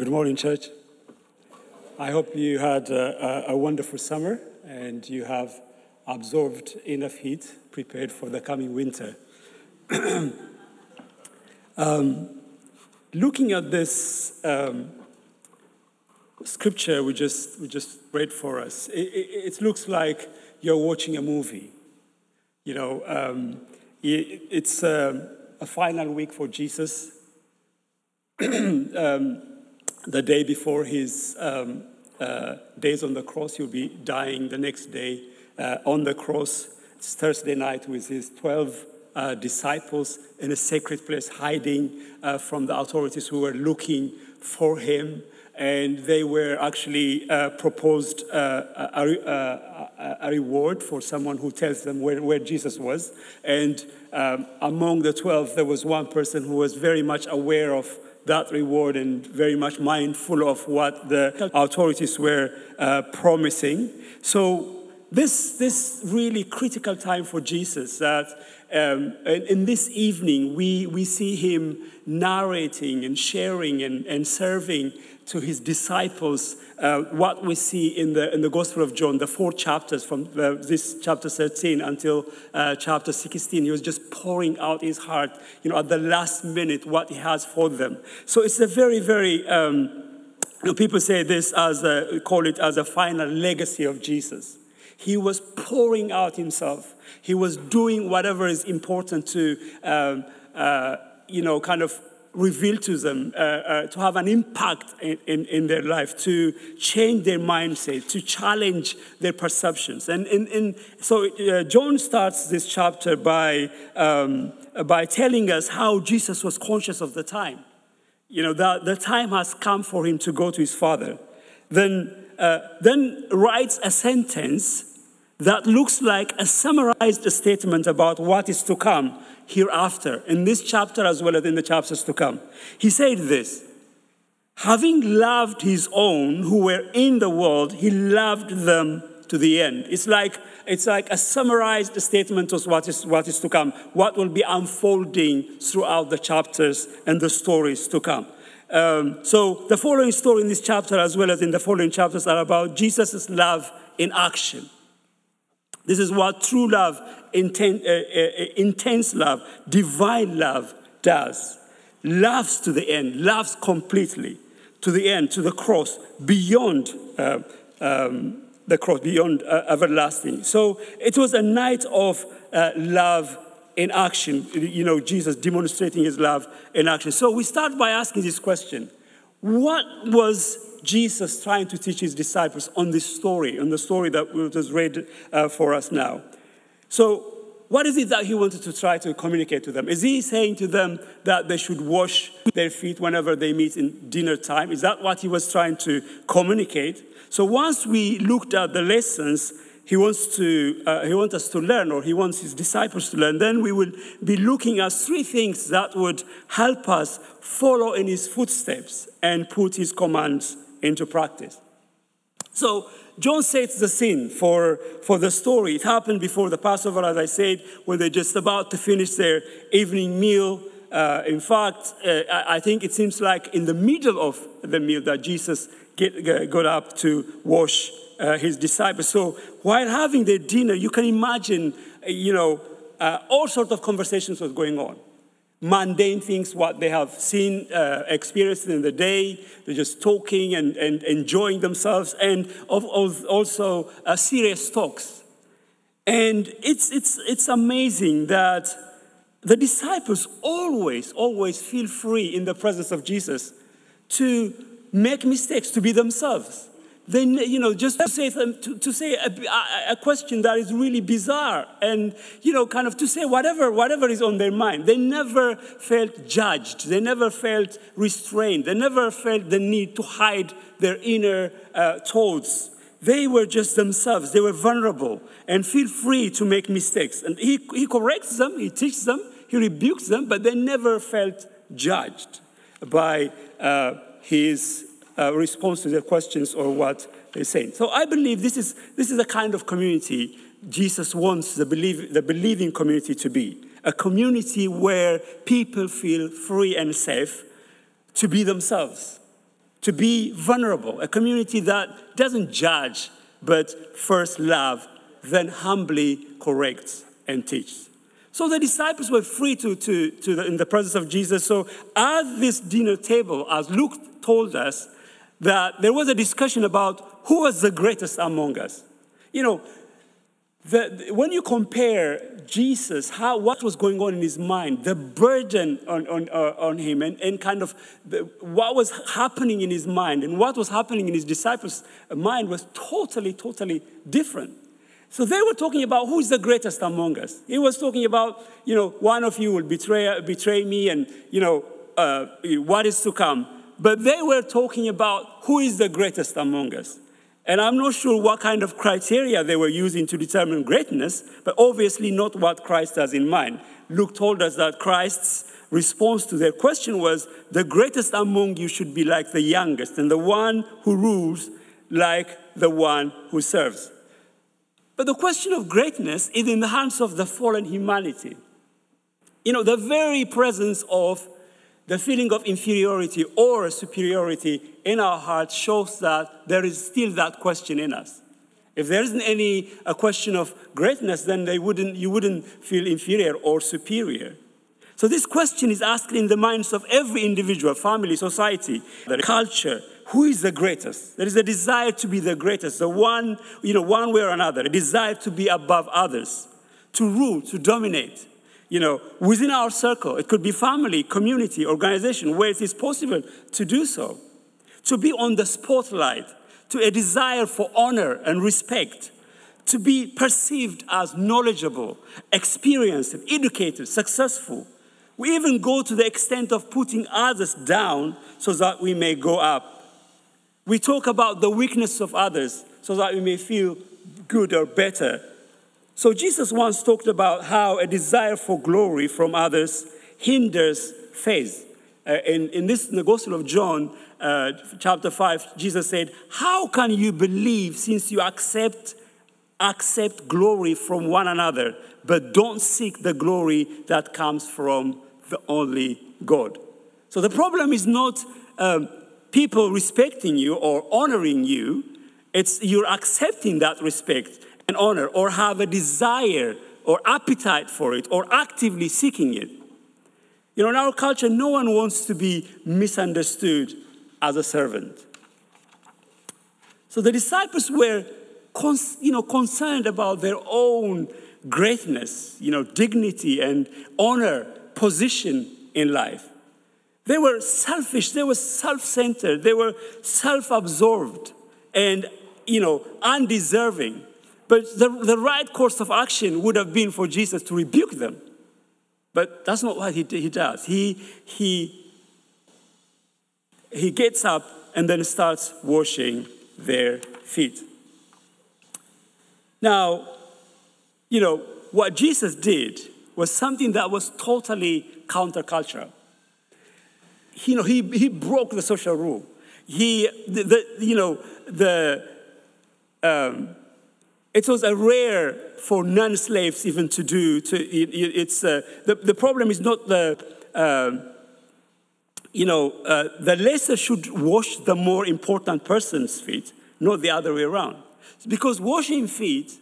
Good morning, church. I hope you had a, a, wonderful summer and you have absorbed enough heat, prepared for the coming winter. um, looking at this um, scripture we just, we just read for us, it, it, it looks like you're watching a movie. You know, um, it, it's a, a, final week for Jesus. Um, the day before his um, uh, days on the cross. He'll be dying the next day uh, on the cross. It's Thursday night with his 12 uh, disciples in a sacred place, hiding uh, from the authorities who were looking for him. And they were actually uh, proposed uh, a, a, a, reward for someone who tells them where, where Jesus was. And um, among the 12, there was one person who was very much aware of that reward and very much mindful of what the authorities were uh, promising. So, this, this really critical time for Jesus that um, in, in, this evening we, we see him narrating and sharing and, and serving to his disciples uh, what we see in the, in the Gospel of John, the four chapters from uh, this chapter 13 until uh, chapter 16. He was just pouring out his heart, you know, at the last minute what he has for them. So it's a very, very, um, you know, people say this as a, call it as a final legacy of Jesus. He was pouring out himself. He was doing whatever is important to, um, uh, you know, kind of reveal to them, uh, uh, to have an impact in, in, in, their life, to change their mindset, to challenge their perceptions. And, and, so uh, John starts this chapter by, um, by telling us how Jesus was conscious of the time. You know, that the time has come for him to go to his father. Then, uh, then writes a sentence that looks like a summarized statement about what is to come hereafter, in this chapter as well as in the chapters to come. He said this Having loved his own who were in the world, he loved them to the end. It's like, it's like a summarized statement of what is, what is to come, what will be unfolding throughout the chapters and the stories to come. Um, so, the following story in this chapter, as well as in the following chapters, are about Jesus' love in action. This is what true love, intense, uh, uh, intense love, divine love does. Loves to the end, loves completely, to the end, to the cross, beyond uh, um, the cross, beyond uh, everlasting. So it was a night of uh, love in action, you know, Jesus demonstrating his love in action. So we start by asking this question What was Jesus trying to teach his disciples on this story, on the story that was read uh, for us now. So, what is it that he wanted to try to communicate to them? Is he saying to them that they should wash their feet whenever they meet in dinner time? Is that what he was trying to communicate? So, once we looked at the lessons, he wants, to, uh, he wants us to learn, or he wants his disciples to learn, then we will be looking at three things that would help us follow in his footsteps and put his commands into practice. So, John sets the scene for, for the story. It happened before the Passover, as I said, when they're just about to finish their evening meal. Uh, in fact, uh, I think it seems like in the middle of the meal that Jesus get, got up to wash uh, his disciples. So while having their dinner, you can imagine, uh, you know, uh, all sorts of conversations was going on. Mundane things, what they have seen, uh, experienced in the day. They're just talking and, and enjoying themselves, and of, of also uh, serious talks. And it's, it's, it's amazing that the disciples always, always feel free in the presence of Jesus to make mistakes, to be themselves. Then, you know, just to say, to, to say a, a, question that is really bizarre and, you know, kind of to say whatever, whatever is on their mind. They never felt judged. They never felt restrained. They never felt the need to hide their inner uh, thoughts. They were just themselves. They were vulnerable and feel free to make mistakes. And he, he corrects them, he teaches them, he rebukes them, but they never felt judged by uh, his uh, response to their questions or what they're saying. So I believe this is, this is a kind of community Jesus wants the, believe, the believing community to be a community where people feel free and safe to be themselves, to be vulnerable, a community that doesn't judge but first love, then humbly corrects and teaches. So the disciples were free to, to, to the, in the presence of Jesus. So at this dinner table, as Luke told us, that there was a discussion about who was the greatest among us. You know, the, when you compare Jesus, how, what was going on in his mind, the burden on, on, uh, on him, and, and kind of the, what was happening in his mind and what was happening in his disciples' mind was totally, totally different. So they were talking about who is the greatest among us. He was talking about, you know, one of you will betray, betray me and, you know, uh, what is to come. But they were talking about who is the greatest among us. And I'm not sure what kind of criteria they were using to determine greatness, but obviously not what Christ has in mind. Luke told us that Christ's response to their question was the greatest among you should be like the youngest, and the one who rules like the one who serves. But the question of greatness is in the hands of the fallen humanity. You know, the very presence of the feeling of inferiority or superiority in our hearts shows that there is still that question in us. If there isn't any a question of greatness, then they wouldn't, you wouldn't feel inferior or superior. So this question is asked in the minds of every individual, family, society, the culture. Who is the greatest? There is a desire to be the greatest, the one, you know, one way or another, a desire to be above others, to rule, to dominate you know, within our circle. It could be family, community, organization, where it is possible to do so. To be on the spotlight, to a desire for honor and respect, to be perceived as knowledgeable, experienced, educated, successful. We even go to the extent of putting others down so that we may go up. We talk about the weakness of others so that we may feel good or better so Jesus once talked about how a desire for glory from others hinders faith. Uh, in, in this in the Gospel of John, uh, chapter 5, Jesus said, How can you believe since you accept, accept glory from one another, but don't seek the glory that comes from the only God? So the problem is not um, people respecting you or honoring you, it's you're accepting that respect and honor or have a desire or appetite for it or actively seeking it. You know, in our culture, no one wants to be misunderstood as a servant. So the disciples were, you know, concerned about their own greatness, you know, dignity and honor, position in life. They were selfish, they were self centered, they were self absorbed and, you know, undeserving. But the, the right course of action would have been for Jesus to rebuke them. But that's not what he, he does. He, he, he gets up and then starts washing their feet. Now, you know, what Jesus did was something that was totally countercultural. You know, he, he broke the social rule. He, the, the you know, the, um, it was a rare for non-slaves even to do. To, it, it's, uh, the, the problem is not the, uh, you know, uh, the lesser should wash the more important person's feet, not the other way around. Because washing feet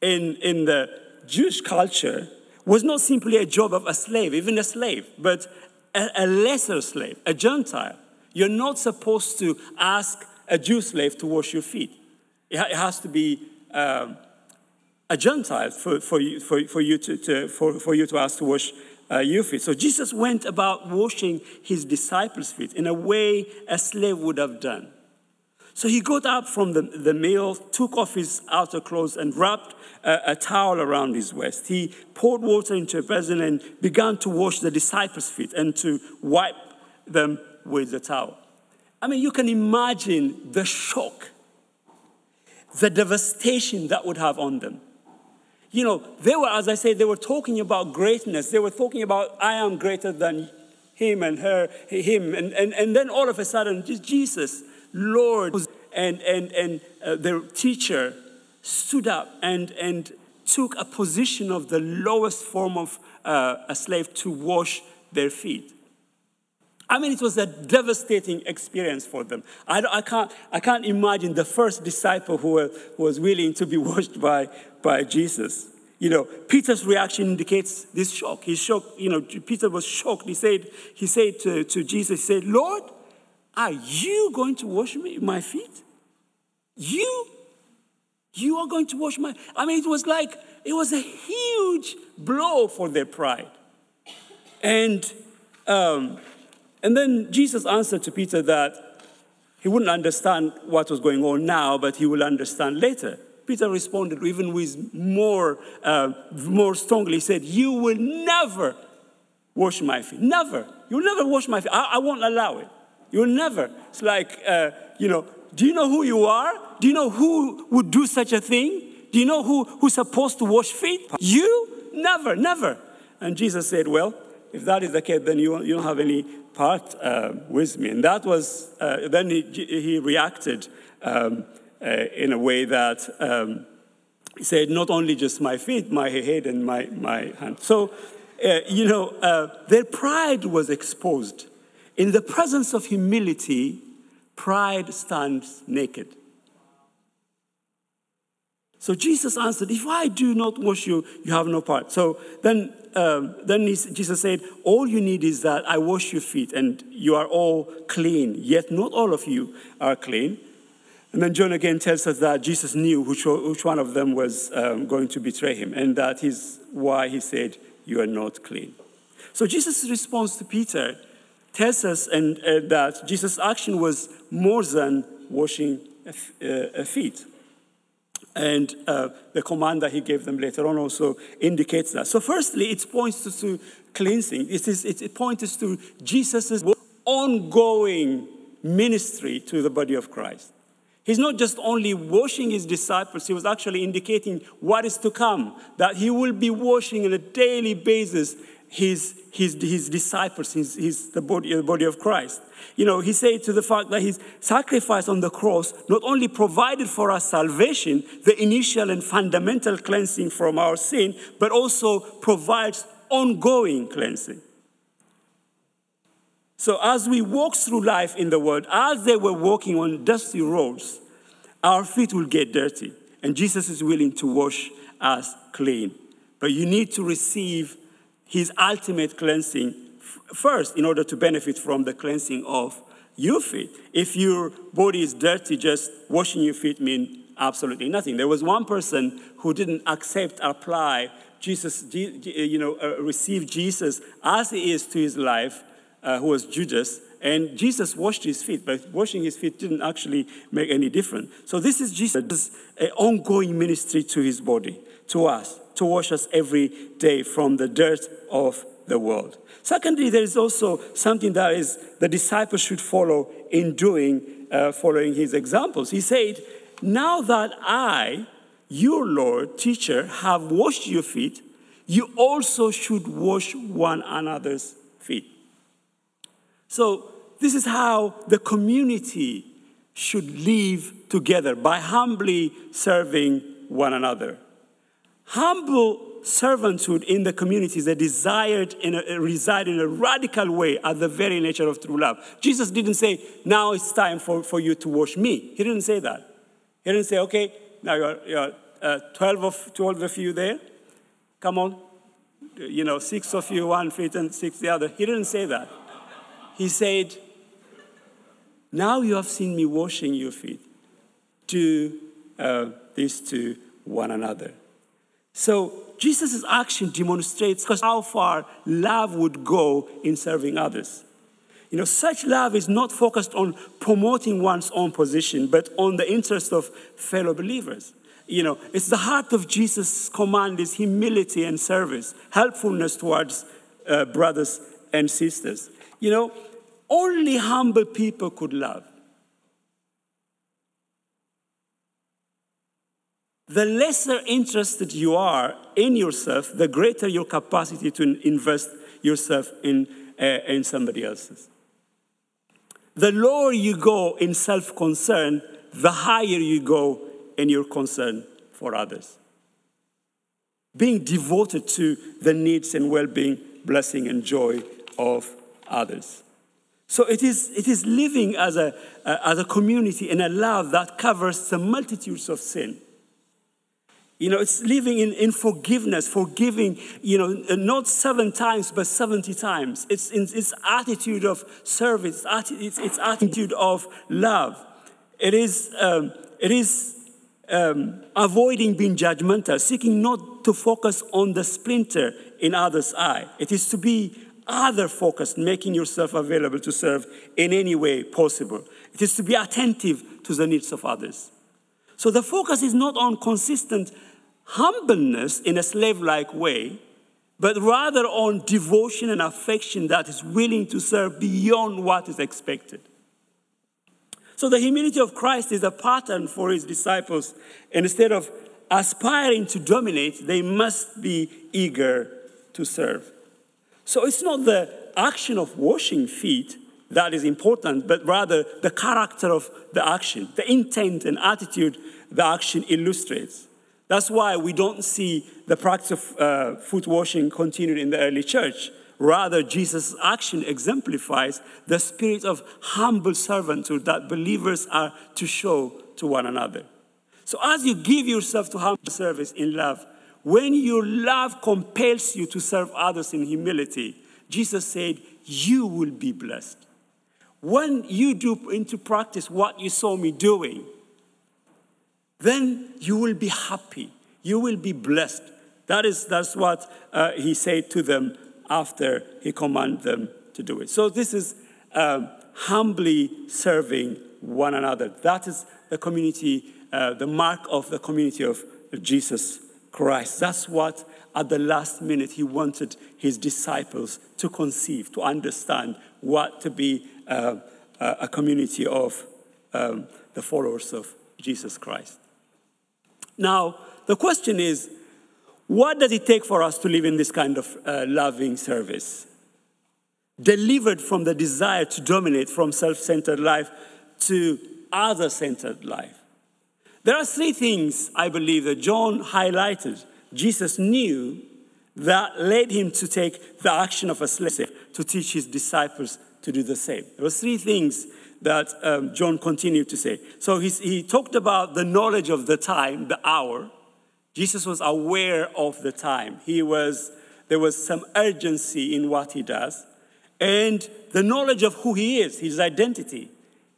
in, in the Jewish culture was not simply a job of a slave, even a slave, but a, a lesser slave, a Gentile. You're not supposed to ask a Jew slave to wash your feet. It, it has to be um, a Gentile for, for, you, for, for, you to, to, for, for you to ask to wash uh, your feet. So Jesus went about washing his disciples' feet in a way a slave would have done. So he got up from the, the meal, took off his outer clothes, and wrapped a, a towel around his waist. He poured water into a basin and began to wash the disciples' feet and to wipe them with the towel. I mean, you can imagine the shock, the devastation that would have on them. You know, they were, as I said, they were talking about greatness. They were talking about, I am greater than him and her, him. And, and, and then all of a sudden, Jesus, Lord, and, and, and uh, their teacher stood up and, and took a position of the lowest form of uh, a slave to wash their feet. I mean, it was a devastating experience for them. I, I, can't, I can't imagine the first disciple who, was willing to be washed by, by Jesus. You know, Peter's reaction indicates this shock. He's shocked, you know, Peter was shocked. He said, he said to, to Jesus, he said, Lord, are you going to wash me, my feet? You? You are going to wash my. I mean, it was like, it was a huge blow for their pride. And um, and then Jesus answered to Peter that he wouldn't understand what was going on now, but he will understand later. Peter responded even with more, uh, more strongly. He said, You will never wash my feet. Never. You'll never wash my feet. I, I won't allow it. You'll never. It's like, uh, you know, do you know who you are? Do you know who would do such a thing? Do you know who, who's supposed to wash feet? You? Never, never. And Jesus said, Well, if that is the case, then you, you don't have any part uh, with me. And that was, uh, then he, he reacted um, uh, in a way that um, he said, not only just my feet, my head and my, my hand. So, uh, you know, uh, their pride was exposed. In the presence of humility, pride stands naked. So Jesus answered, If I do not wash you, you have no part. So then um, then Jesus said, All you need is that I wash your feet and you are all clean, yet not all of you are clean. And then John again tells us that Jesus knew which, which one of them was um, going to betray him, and that is why he said, You are not clean. So Jesus' response to Peter tells us and, uh, that Jesus' action was more than washing uh, feet. And uh, the command that he gave them later on also indicates that. So, firstly, it points to, cleansing. It, is, it points to Jesus' ongoing ministry to the body of Christ. He's not just only washing his disciples, he was actually indicating what is to come, that he will be washing on a daily basis his, his, his disciples, his, his, the, body, the body of Christ. You know, he said to the fact that his sacrifice on the cross not only provided for us salvation, the initial and fundamental cleansing from our sin, but also provides ongoing cleansing. So, as we walk through life in the world, as they were walking on dusty roads, our feet will get dirty, and Jesus is willing to wash us clean. But you need to receive his ultimate cleansing first in order to benefit from the cleansing of your feet. If your body is dirty, just washing your feet means absolutely nothing. There was one person who didn't accept, apply Jesus, you know, uh, receive Jesus as he is to his life, uh, who was Judas. And Jesus washed his feet, but washing his feet didn't actually make any difference. So this is Jesus' ongoing ministry to his body, to us to wash us every day from the dirt of the world. Secondly, there is also something that is the disciples should follow in doing, uh, following his examples. He said, Now that I, your Lord, teacher, have washed your feet, you also should wash one another's feet. So, this is how the community should live together by humbly serving one another. Humble servanthood in the community is desired in a, reside in a radical way at the very nature of true love. Jesus didn't say, now it's time for, for you to wash me. He didn't say that. He didn't say, okay, now you're, you're uh, 12, of, 12 of you there. Come on, you know, six of you, one feet, and six the other. He didn't say that. He said, Now you have seen me washing your feet. Do uh, this to one another. So Jesus' action demonstrates how far love would go in serving others. You know, such love is not focused on promoting one's own position, but on the interest of fellow believers. You know, it's the heart of Jesus' command is humility and service, helpfulness towards uh, brothers and sisters. You know, only humble people could love. The lesser interested you are in yourself, the greater your capacity to invest yourself in, uh, in somebody else's. The lower you go in self concern, the higher you go in your concern for others. Being devoted to the needs and well being, blessing, and joy of others. So it is, it is living as a, uh, as a community in a love that covers the multitudes of sin you know, it's living in, in forgiveness, forgiving, you know, not seven times, but 70 times. It's in its attitude of service, it's, its attitude of love. It is, um, it is um, avoiding being judgmental, seeking not to focus on the splinter in others' eye. It is to be other focused, making yourself available to serve in any way possible. It is to be attentive to the needs of others. So the focus is not on consistent humbleness in a slave like way, but rather on devotion and affection that is willing to serve beyond what is expected. So the humility of Christ is a pattern for his disciples. Instead of aspiring to dominate, they must be eager to serve. So it's not the action of washing feet that is important, but rather the character of the action, the intent and attitude the action illustrates. That's why we don't see the practice of uh, foot washing continued in the early church. Rather, Jesus' action exemplifies the spirit of humble servanthood that believers are to show to one another. So, as you give yourself to humble service in love, when your love compels you to serve others in humility, Jesus said, You will be blessed. When you do into practice what you saw me doing, then you will be happy. You will be blessed. That is, that's what uh, he said to them after he commanded them to do it. So this is um, humbly serving one another. That is the community, uh, the mark of the community of Jesus Christ. That's what at the last minute he wanted his disciples to conceive, to understand what to be uh, a community of um, the followers of Jesus Christ. Now, the question is what does it take for us to live in this kind of uh, loving service? Delivered from the desire to dominate from self centered life to other centered life. There are three things I believe that John highlighted. Jesus knew that led him to take the action of a slave to teach his disciples to do the same. There were three things that um, John continued to say. So he talked about the knowledge of the time, the hour. Jesus was aware of the time. He was, there was some urgency in what he does. And the knowledge of who he is, his identity.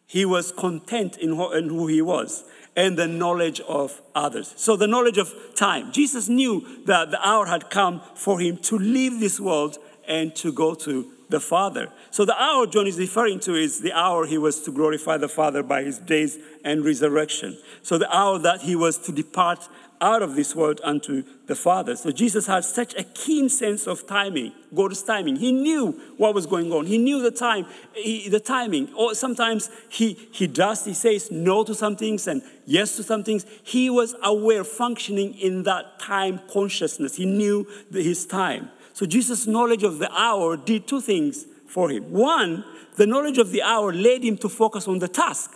He was content in who, in who he was. And the knowledge of others. So, the knowledge of time. Jesus knew that the hour had come for him to leave this world and to go to the Father. So the hour John is referring to is the hour he was to glorify the Father by his days and resurrection. So the hour that he was to depart out of this world unto the Father. So Jesus had such a keen sense of timing, God's timing. He knew what was going on. He knew the time, he, the timing. Or sometimes he, he does, he says no to some things and yes to some things. He was aware, functioning in that time consciousness. He knew his time. So Jesus' knowledge of the hour did two things for him. One, the knowledge of the hour led him to focus on the task.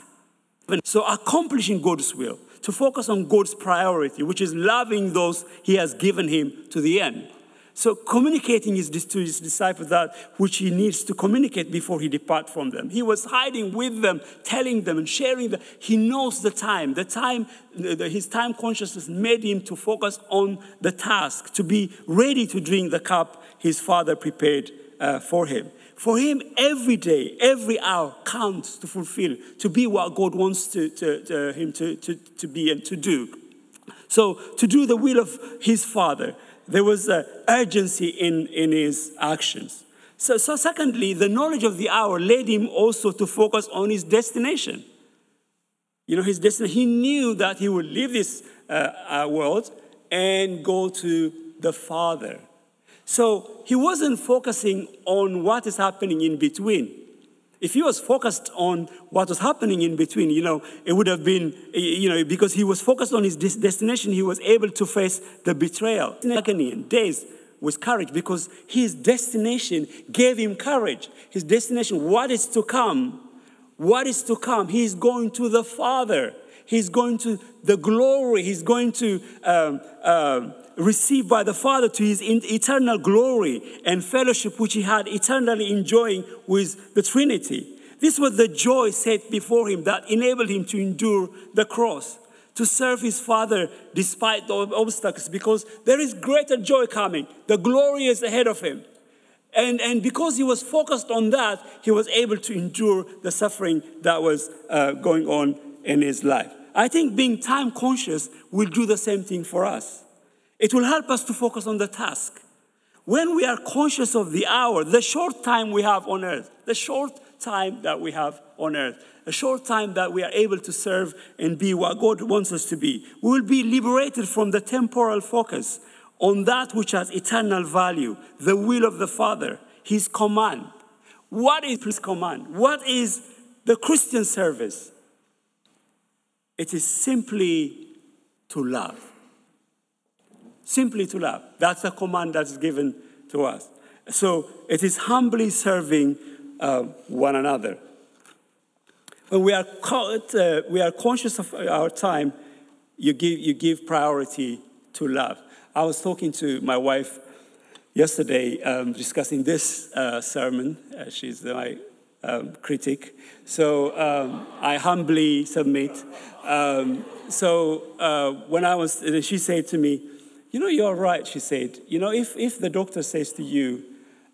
So accomplishing God's will, to focus on God's priority, which is loving those he has given him to the end. So communicating is to his disciples that which he needs to communicate before he depart from them. He was hiding with them, telling them and sharing them. He knows the time. The time, his time consciousness made him to focus on the task, to be ready to drink the cup his father prepared uh, for him. For him, every day, every hour counts to fulfill, to be what God wants to, to, to him to, to, to be and to do. So, to do the will of his father there was an urgency in, in his actions. So, so, secondly, the knowledge of the hour led him also to focus on his destination. You know, his destination. He knew that he would leave this uh, uh, world and go to the Father. So he wasn't focusing on what is happening in between. If he was focused on what was happening in between, you know, it would have been, you know, because he was focused on his destination, he was able to face the betrayal, agony, and days with courage because his destination gave him courage. His destination, what is to come, what is to come, he's going to the Father. He's going to the glory. He's going to um, um, received by the Father to his eternal glory and fellowship which he had eternally enjoying with the Trinity. This was the joy set before him that enabled him to endure the cross, to serve his Father despite the obstacles, because there is greater joy coming. The glory is ahead of him. And, and because he was focused on that, he was able to endure the suffering that was uh, going on in his life. I think being time conscious will do the same thing for us. It will help us to focus on the task. When we are conscious of the hour, the short time we have on earth, the short time that we have on earth, a short time that we are able to serve and be what God wants us to be, we will be liberated from the temporal focus on that which has eternal value, the will of the Father, His command. What is His command? What is the Christian service? It is simply to love simply to love. That's the command that's given to us. So it is humbly serving uh, one another. When we are, caught, uh, we are conscious of our time, you give, you give priority to love. I was talking to my wife yesterday um, discussing this uh, sermon. Uh, she's my um, critic. So um, I humbly submit. Um, so uh, when I was, she said to me, you know, you're right, she said. You know, if, if the doctor says to you,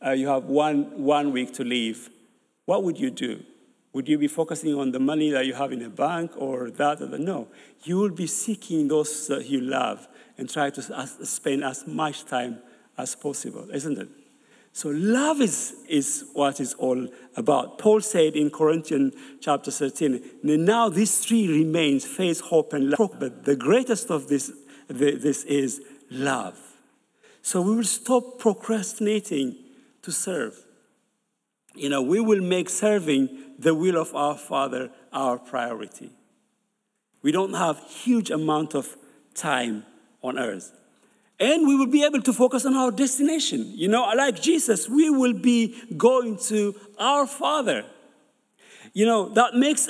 uh, you have one, one week to live, what would you do? Would you be focusing on the money that you have in a bank or that or the, no? You will be seeking those that you love and try to spend as much time as possible, isn't it? So love is, is what it's all about. Paul said in Corinthians chapter 13, now these three remains, faith, hope, and love. But the greatest of this, this is love. So we will stop procrastinating to serve. You know, we will make serving the will of our Father our priority. We don't have huge amount of time on earth. And we will be able to focus on our destination. You know, like Jesus, we will be going to our Father. You know, that makes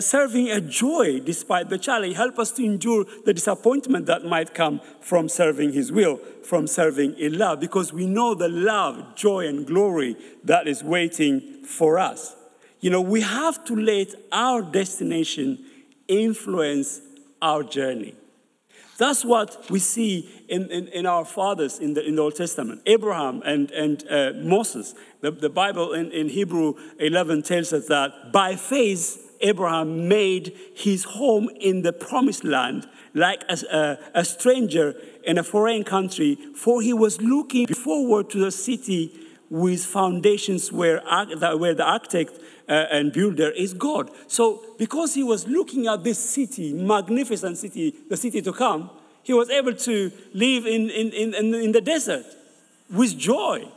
serving a joy despite the challenge. Help us to endure the disappointment that might come from serving His will, from serving in love, because we know the love, joy, and glory that is waiting for us. You know, we have to let our destination influence our journey. That's what we see in, in, in, our fathers in the, in the Old Testament Abraham and, and uh, Moses. The, the Bible in, in Hebrew 11 tells us that by faith, Abraham made his home in the promised land like a, a, a stranger in a foreign country, for he was looking forward to the city with foundations where, where the architect uh, Uh, and builder is God. So, because he was looking at this city, magnificent city, the city to come, he was able to live in, in, in, in the desert with joy.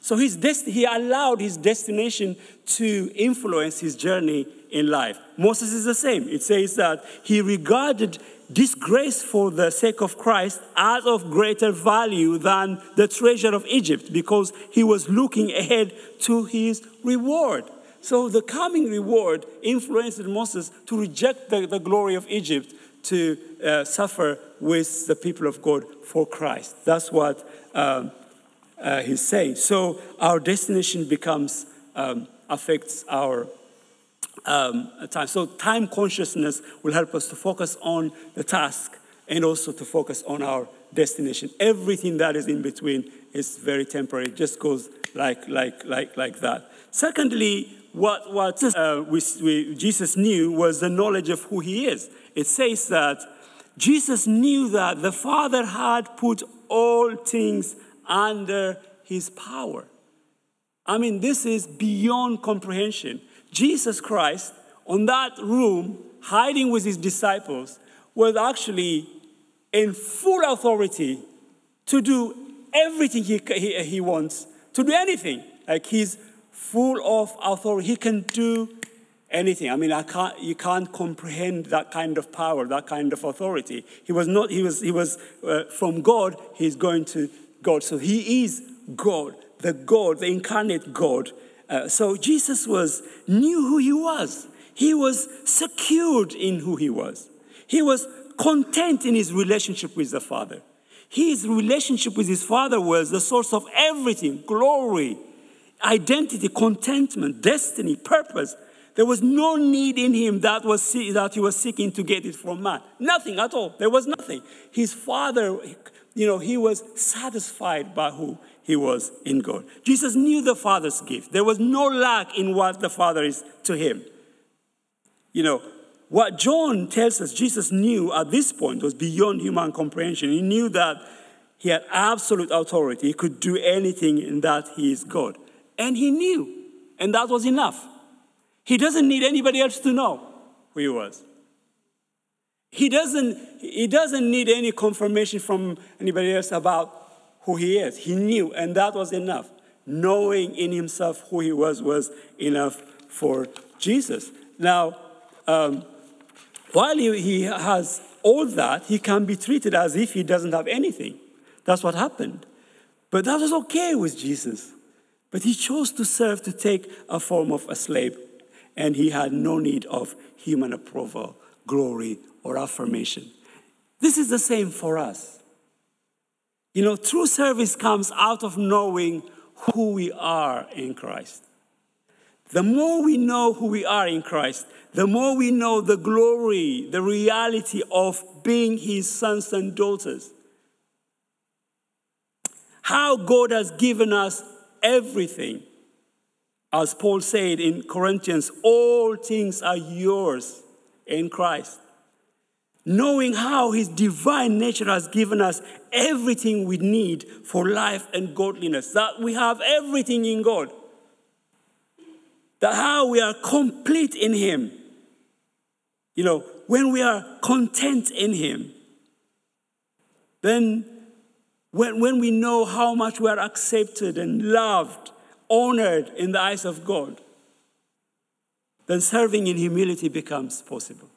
So his dest- he allowed his destination to influence his journey in life. Moses is the same. It says that he regarded disgrace for the sake of Christ as of greater value than the treasure of Egypt because he was looking ahead to his reward. So the coming reward influenced Moses to reject the, the glory of Egypt to uh, suffer with the people of God for Christ. That's what um, uh, he's saying. So our destination becomes, um, affects our um, time. So time consciousness will help us to focus on the task and also to focus on our destination. Everything that is in between is very temporary. It just goes like, like, like, like that. Secondly, what, what uh, we, we, Jesus knew was the knowledge of who he is. It says that Jesus knew that the Father had put all things under his power. I mean, this is beyond comprehension. Jesus Christ, on that room, hiding with his disciples, was actually in full authority to do everything he, he, he wants, to do anything. Like he's full of authority. He can do anything. I mean, I can't, you can't comprehend that kind of power, that kind of authority. He was not, he was, he was uh, from God, he's going to God. So he is God, the God, the incarnate God. Uh, so Jesus was, knew who he was. He was secured in who he was. He was content in his relationship with the Father. His relationship with his Father was the source of everything glory, identity, contentment, destiny, purpose. There was no need in him that, was, that he was seeking to get it from man. Nothing at all. There was nothing. His Father, you know, he was satisfied by who he was in God. Jesus knew the Father's gift. There was no lack in what the Father is to him. You know, what John tells us Jesus knew at this point was beyond human comprehension. He knew that he had absolute authority. He could do anything in that he is God. And he knew, and that was enough. He doesn't need anybody else to know who he was. He doesn't, he doesn't need any confirmation from anybody else about who he is. He knew, and that was enough. Knowing in himself who he was was enough for Jesus. Now, um, while he, he has all that, he can be treated as if he doesn't have anything. That's what happened. But that was okay with Jesus. But he chose to serve, to take a form of a slave, and he had no need of human approval, glory, or affirmation. This is the same for us. You know, true service comes out of knowing who we are in Christ. The more we know who we are in Christ, the more we know the glory, the reality of being His sons and daughters. How God has given us everything. As Paul said in Corinthians, all things are yours in Christ. Knowing how his divine nature has given us everything we need for life and godliness, that we have everything in God that how we are complete in Him. You know, when we are content in Him, then when, when we know how much we are accepted and loved, honored in the eyes of God, then serving in humility becomes possible.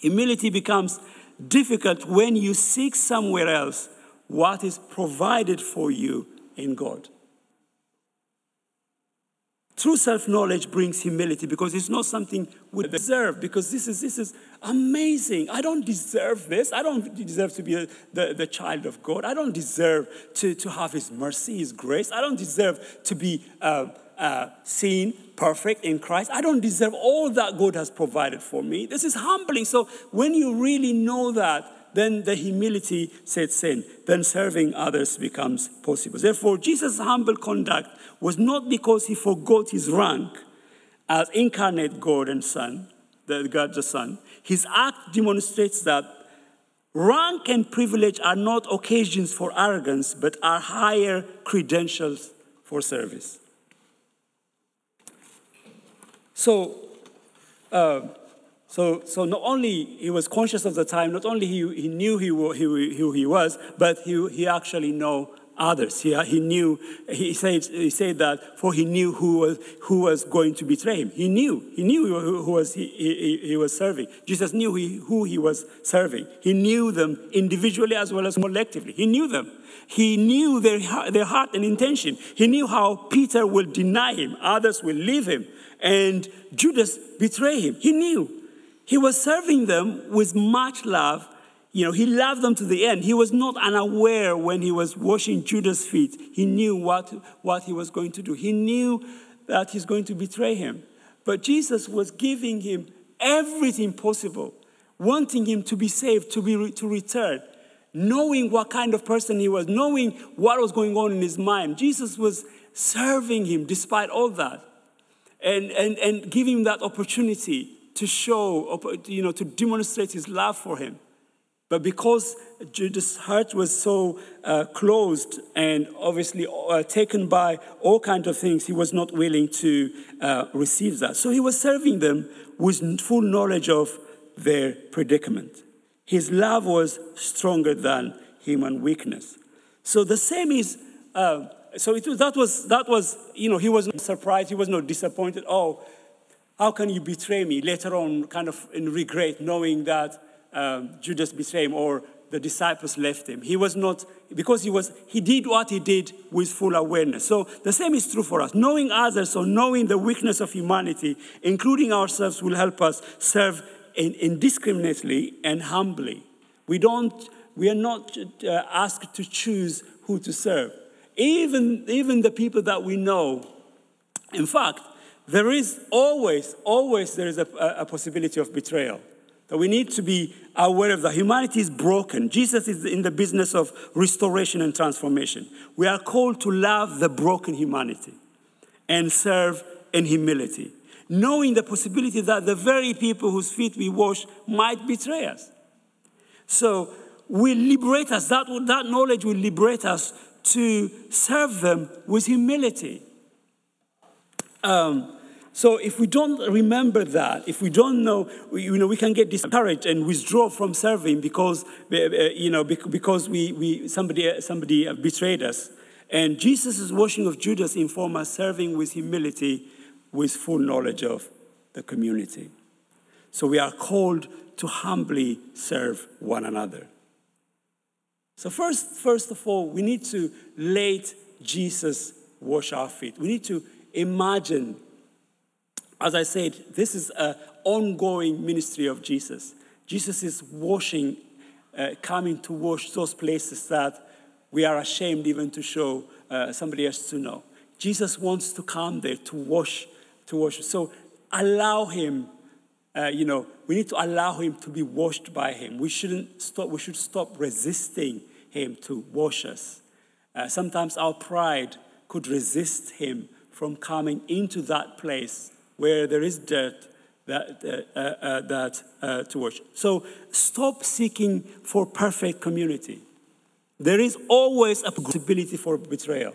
Humility becomes difficult when you seek somewhere else what is provided for you in God. True self knowledge brings humility because it's not something we deserve, because this is, this is amazing. I don't deserve this. I don't deserve to be a, the, the child of God. I don't deserve to, to have His mercy, His grace. I don't deserve to be uh, uh, seen perfect in Christ. I don't deserve all that God has provided for me. This is humbling. So when you really know that, then the humility sets in. Then serving others becomes possible. Therefore, Jesus' humble conduct was not because he forgot his rank as incarnate God and Son, the God the Son. His act demonstrates that rank and privilege are not occasions for arrogance, but are higher credentials for service. So, uh, so, so not only he was conscious of the time, not only he, he knew he, he, who he was, but he, he actually know others. He, he knew, he said, he said that for he knew who was, who was going to betray him. He knew, he knew who, who was he, he, he, was serving. Jesus knew he, who he was serving. He knew them individually as well as collectively. He knew them. He knew their, their heart and intention. He knew how Peter will deny him, others will leave him, and Judas betray him. He knew. He was serving them with much love. You know, he loved them to the end. He was not unaware when he was washing Judas' feet. He knew what, what he was going to do. He knew that he's going to betray him. But Jesus was giving him everything possible, wanting him to be saved, to, be, to return, knowing what kind of person he was, knowing what was going on in his mind. Jesus was serving him despite all that and, and, and giving him that opportunity to show, you know, to demonstrate his love for him. But because Judas' heart was so uh, closed and obviously uh, taken by all kinds of things, he was not willing to uh, receive that. So he was serving them with full knowledge of their predicament. His love was stronger than human weakness. So the same is, uh, so it was, that was, that was, you know, he was not surprised, he was not disappointed. Oh, how can you betray me? Later on, kind of in regret, knowing that um, Judas betrayed him or the disciples left him. He was not, because he was, he did what he did with full awareness. So the same is true for us. Knowing others or knowing the weakness of humanity, including ourselves, will help us serve indiscriminately and humbly. We don't, we are not uh, asked to choose who to serve. Even, even the people that we know. In fact, there is always, always there is a, a possibility of betrayal that we need to be aware of that humanity is broken. Jesus is in the business of restoration and transformation. We are called to love the broken humanity and serve in humility, knowing the possibility that the very people whose feet we wash might betray us. So, will liberate us. That, that knowledge will liberate us to serve them with humility. Um, so if we don't remember that, if we don't know, you know, we can get discouraged and withdraw from serving because, uh, uh, you know, because we, we somebody, somebody betrayed us. And Jesus' washing of Judas informs us serving with humility, with full knowledge of the community. So we are called to humbly serve one another. So first, first of all, we need to let Jesus wash our feet. We need to imagine as I said, this is an ongoing ministry of Jesus. Jesus is washing, uh, coming to wash those places that we are ashamed even to show uh, somebody else to know. Jesus wants to come there to wash, to wash. So allow him, uh, you know, we need to allow him to be washed by him. We shouldn't stop, we should stop resisting him to wash us. Uh, sometimes our pride could resist him from coming into that place where there is dirt that, uh, uh, uh, that uh, to wash. So stop seeking for perfect community. There is always a possibility for betrayal.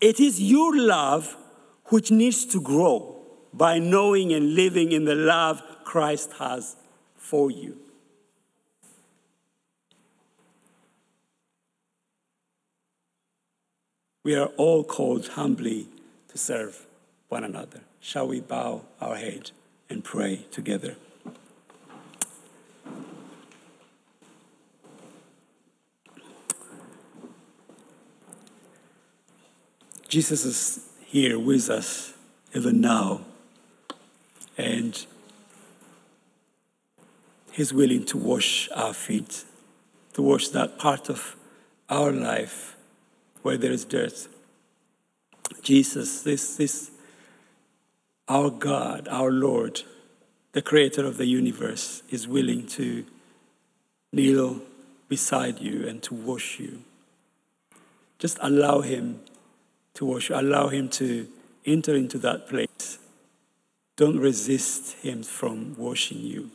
It is your love which needs to grow by knowing and living in the love Christ has for you. We are all called humbly to serve one another. Shall we bow our heads and pray together? Jesus is here with us even now, and He's willing to wash our feet, to wash that part of our life where there is dirt. Jesus, this, this our God, our Lord, the creator of the universe, is willing to kneel beside you and to wash you. Just allow Him to wash you, allow Him to enter into that place. Don't resist Him from washing you.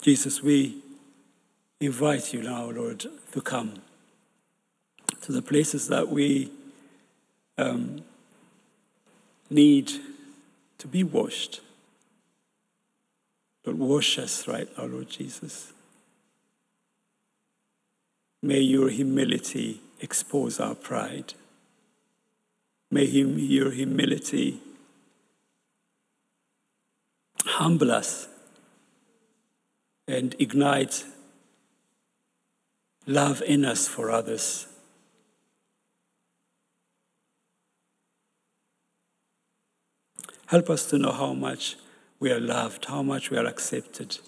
Jesus, we invite you now, Lord, to come to the places that we um, need to be washed. But wash us right now, Lord Jesus. May your humility expose our pride. May your humility humble us and ignite love in us for others. Help us to know how much we are loved, how much we are accepted,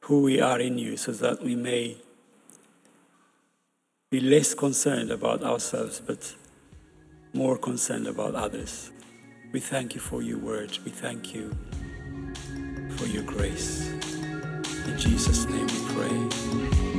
who we are in you, so that we may be less concerned about ourselves, but more concerned about others. We thank you for your word. We thank you for your grace. In Jesus' name we pray.